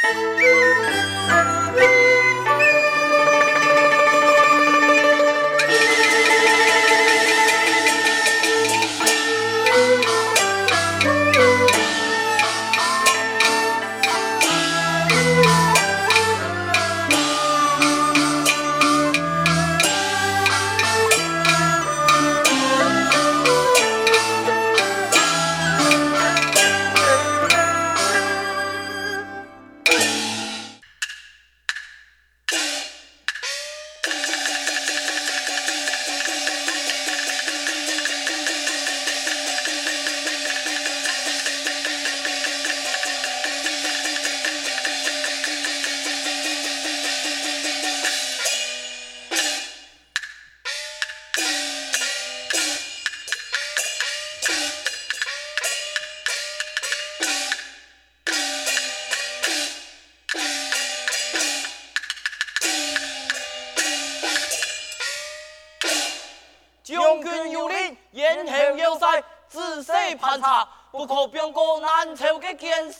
将 不可병过南朝的见识。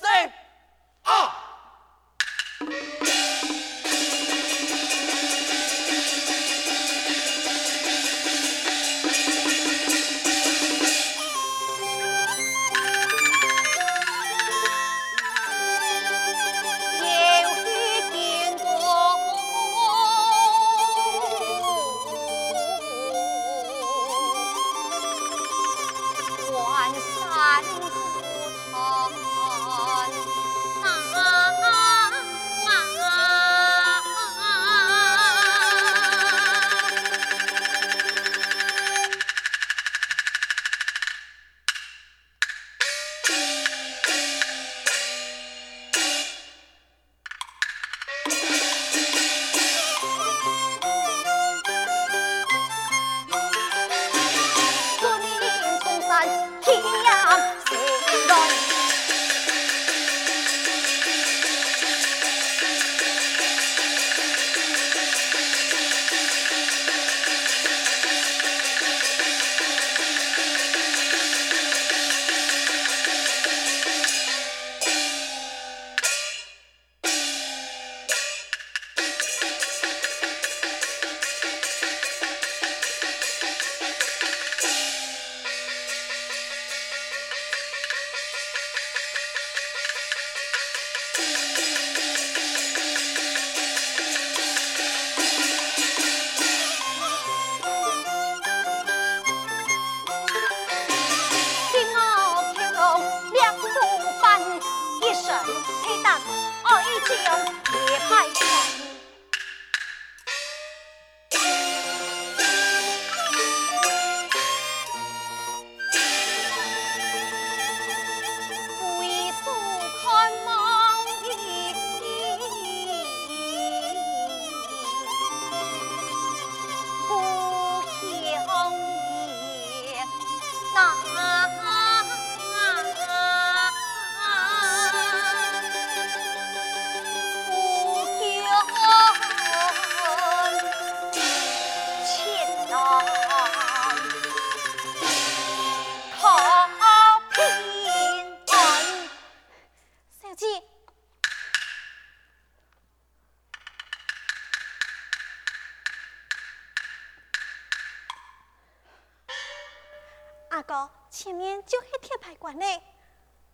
前面就是铁牌关嘞，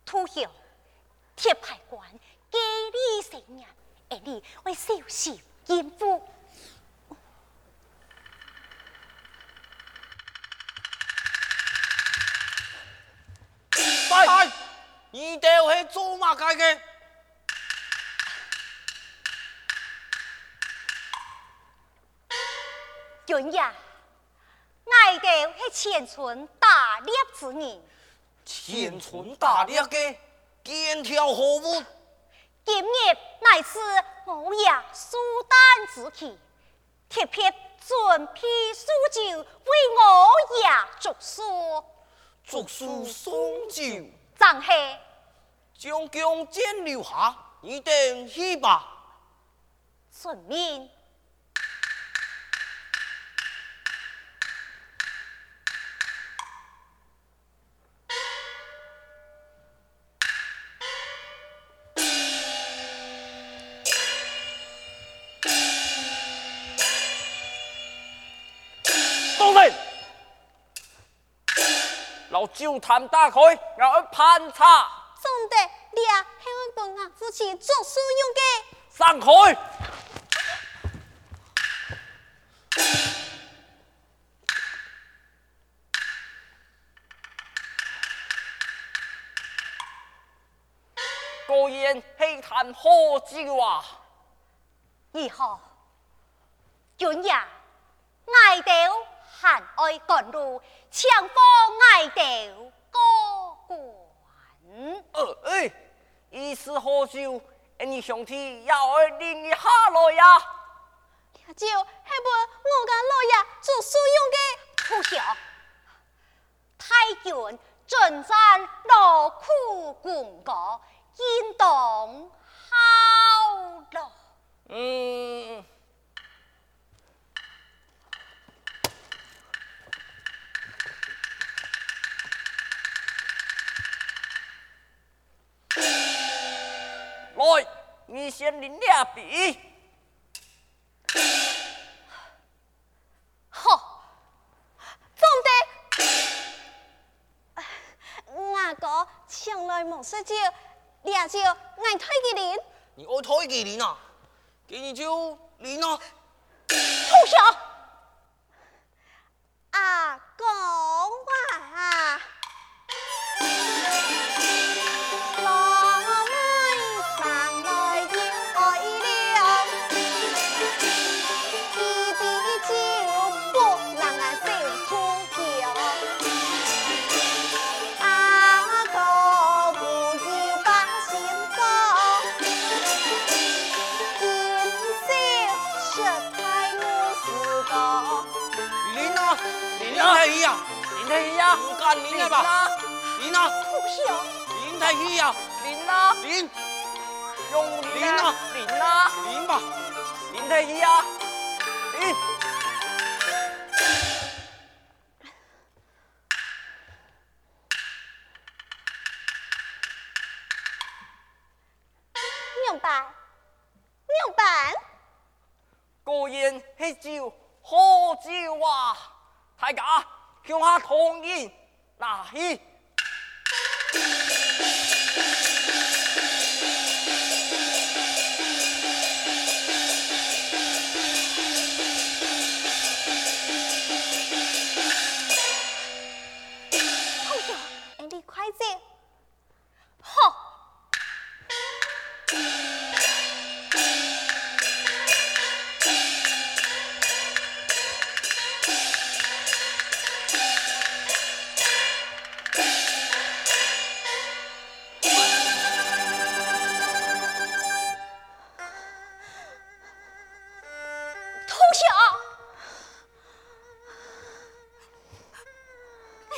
土豪铁牌关给你生日，而你为小心应付。拜，你都是做嘛该个？军爷。爱的是前村打猎之人，前村大猎的剑挑何物？今日乃是我爷苏丹之期，特别准批苏酒为我爷祝寿。祝寿送酒，张黑将军见留下，一定去吧。顺命。酒坛打开，要盘查。总得你也系我本阿夫妻做事用的。散开。果然系谈好酒啊！以后，今夜爱豆还爱赶路，强风爱豆过关。呃哎，一时好酒，你兄弟要我领一下来呀？这酒系本我家老爷做使用的，不晓。太君征战劳苦功高。应当好了。嗯。你先领两笔。好，总得。阿哥，请来没说就。你也就爱推给人？你爱推给人啊？给你就年啊！林太医呀，林。明白，明白。果然是酒，好酒啊！大家向下同饮。哪一？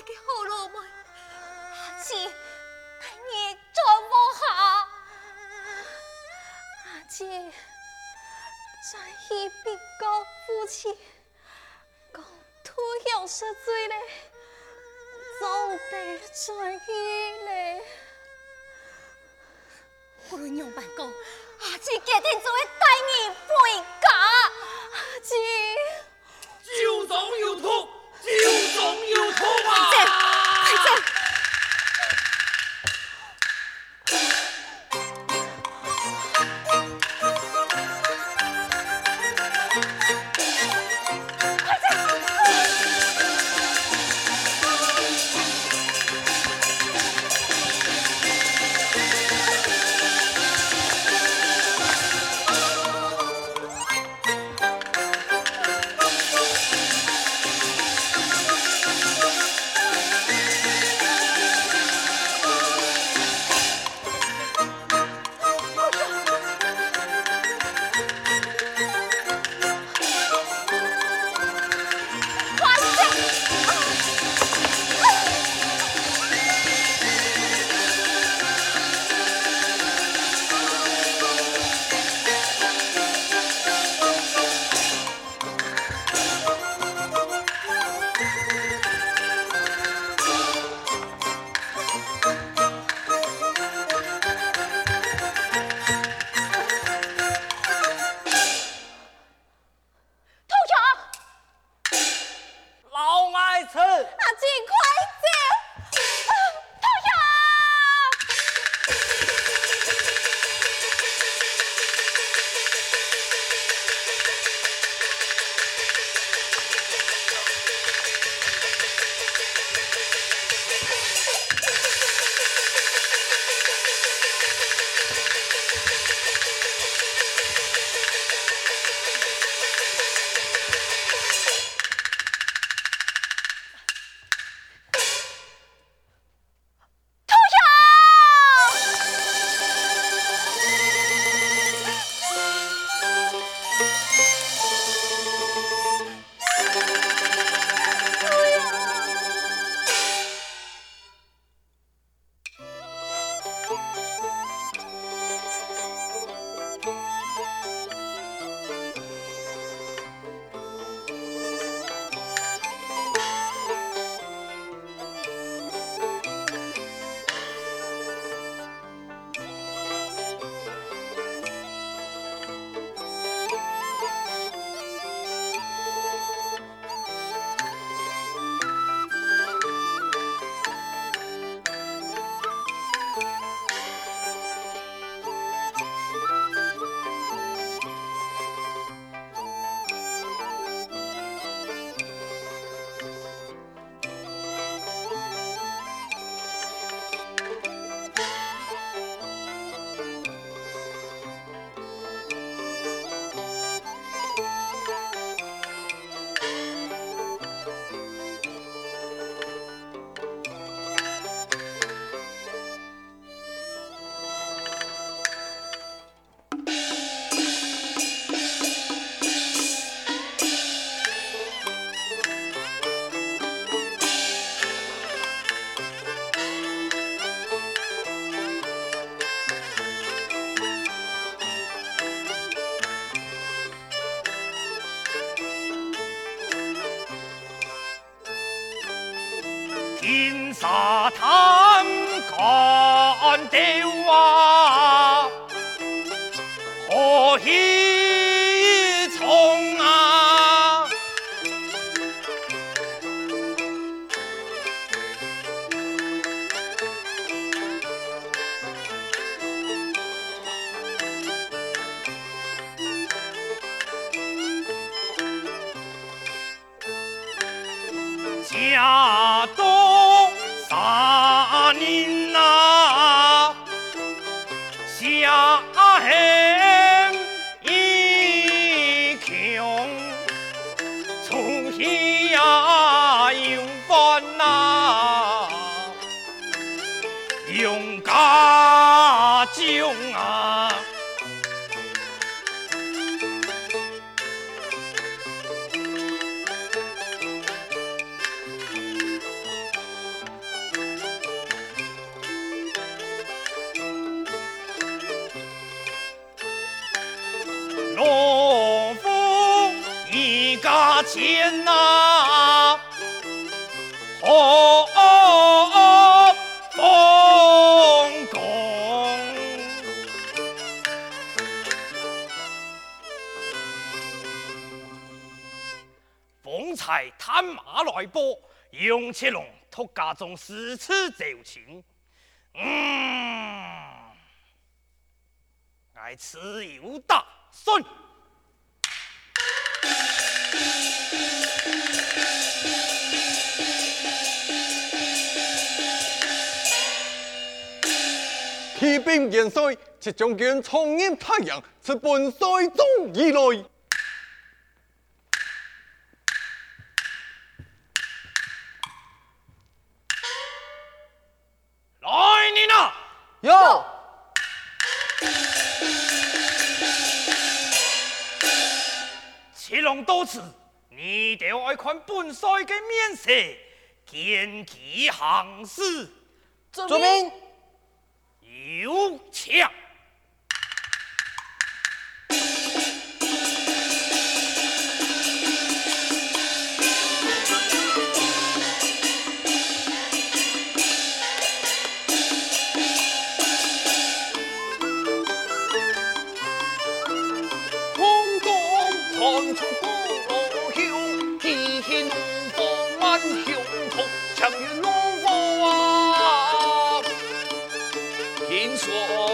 阿姐老妹，阿，你做不好，阿姐，咱一别个夫妻，共土有十罪嘞，总得转移嘞。不如娘办公，阿姊决定带你回家，阿姐，酒糟又痛。这沙滩看到啊，何以探马来报，杨七龙托家中四次奏亲。嗯，爱此有大顺。启禀元帅，七将军重任太阳，自本帅中而。来七龙到此，你就要看本帅的面色，见其行事遵命。有枪。听说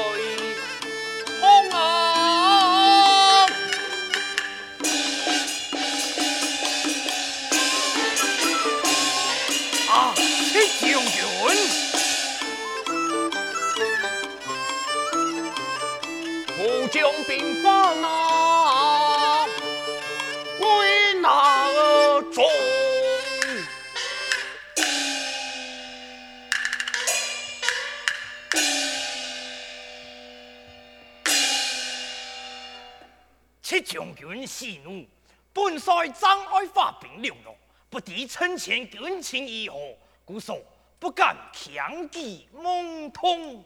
息怒，本帅张爱发兵两路，不敌趁前军情如何，故说不敢强击猛通。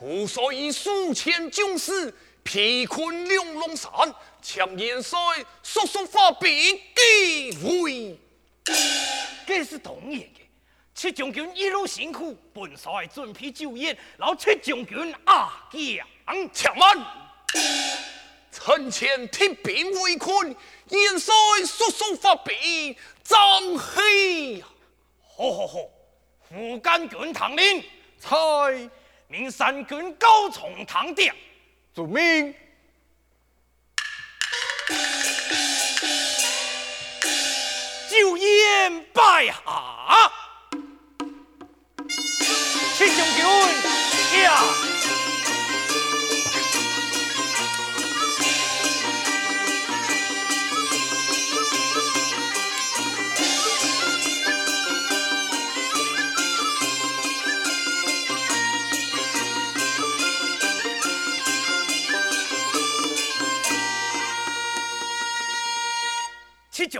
父帅以数千将士疲困两龙山，强元帅速速发兵击回。这是当然的，七将军一路辛苦，本帅准备酒宴，老七将军阿将且慢，趁前铁兵围困，燕帅速速发兵张黑。好好好，副监军唐令，蔡命三军高从堂顶，主命。酒宴摆下，七将军呀！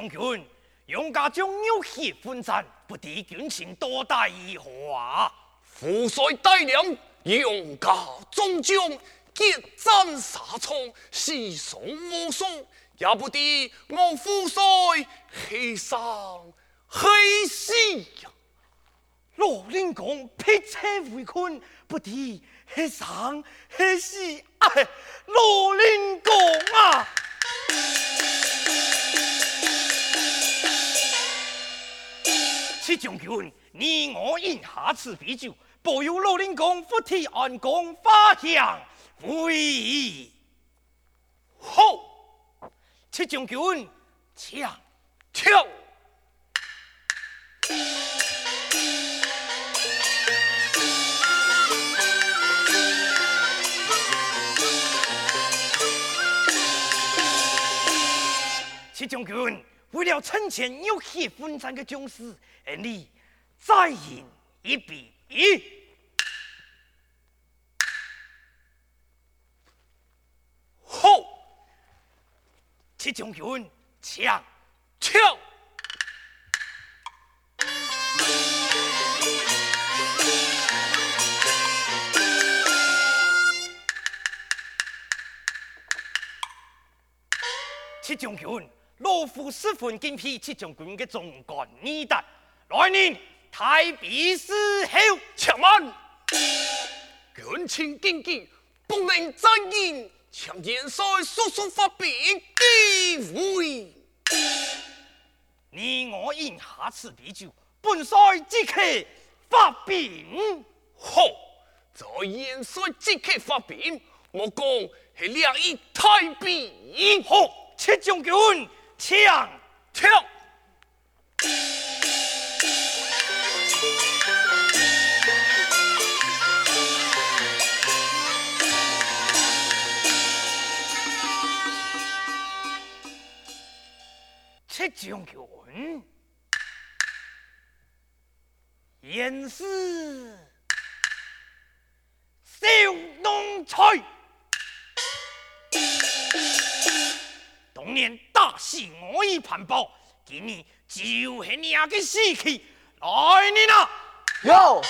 将军，杨家将浴血分战，不敌军情，多大如何啊？父帅带领杨家众将激战沙场，死伤无数，也不敌我父帅黑上黑死呀！罗令公劈车为困，不敌黑上黑死哎！罗令公啊！七将军，你我饮下此啤酒，保佑罗令公福体安公，发祥为好。七将军，抢抢！七将军。为了趁前有血分战的将士，而你再饮一杯。好，七将军，抢抢！七将军。老夫十分敬佩七将军的忠肝义胆，来年太平时候，且慢，军情紧急，不能再延，请元帅速速发兵击回。你我饮下此啤酒，本帅即刻发兵。好，在元帅即刻发兵，我讲是两翼太兵。好，七将军。抢抢！七将军，言师小农才。当 年大喜我已盘报，今年就是你个死期，来人啊！有，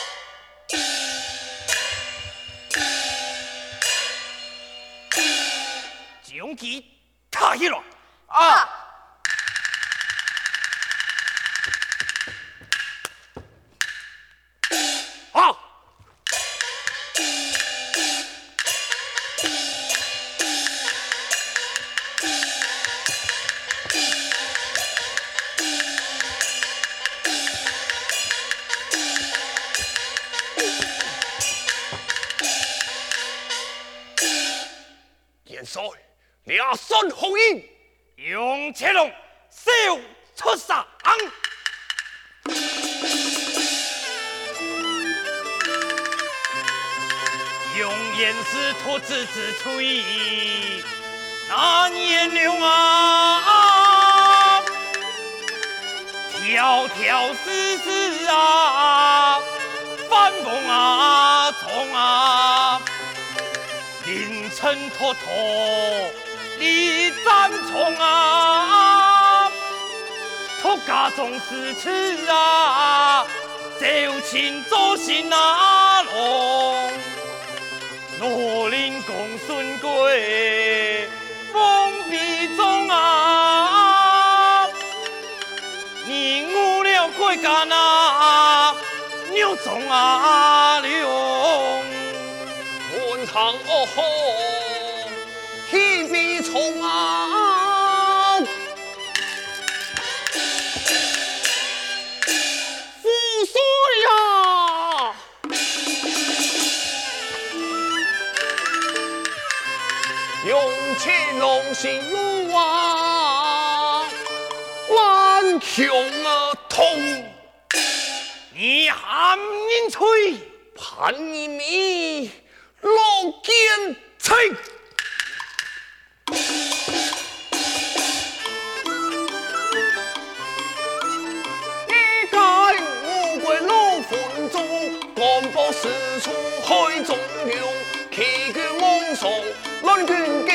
将其踏起来啊！严师托子之吹，难言了啊！条条丝丝啊，翻风啊，冲啊，凌晨托托。你赞从啊，托家中诗词啊，奏琴奏新啊龙，罗林公孙贵，封闭中啊，你误了国家那牛中啊龙，文堂哦吼。冲啊！心如啊，万雄啊！痛！你喊人吹，盼你米龙见吹。干部四处海中用，骑军猛兽乱军机，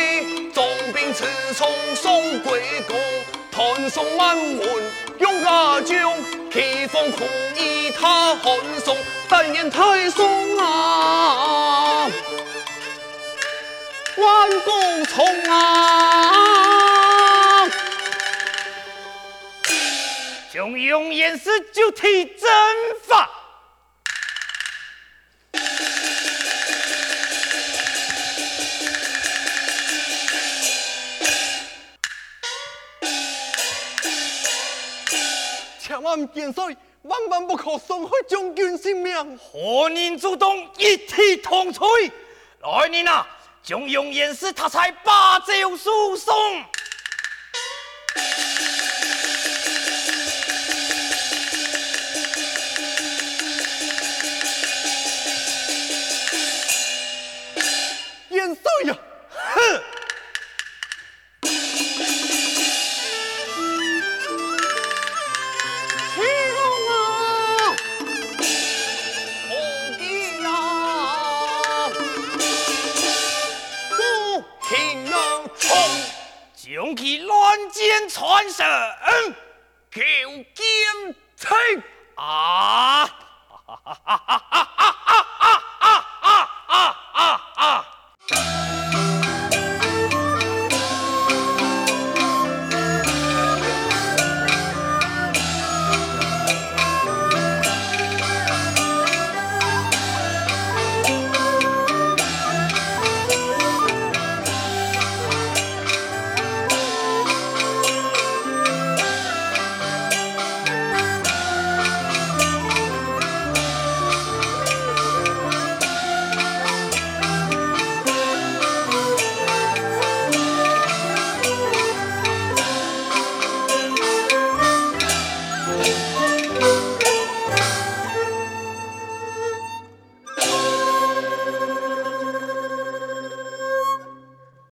重兵持重送归公，团送满门勇牙将，披风苦衣他寒送，但愿太松啊，万古从啊，将用严师就替征伐。暗剑帅，万万不可伤害将军性命。何人主动一体同罪？来人啊，将用严师他才八州输送。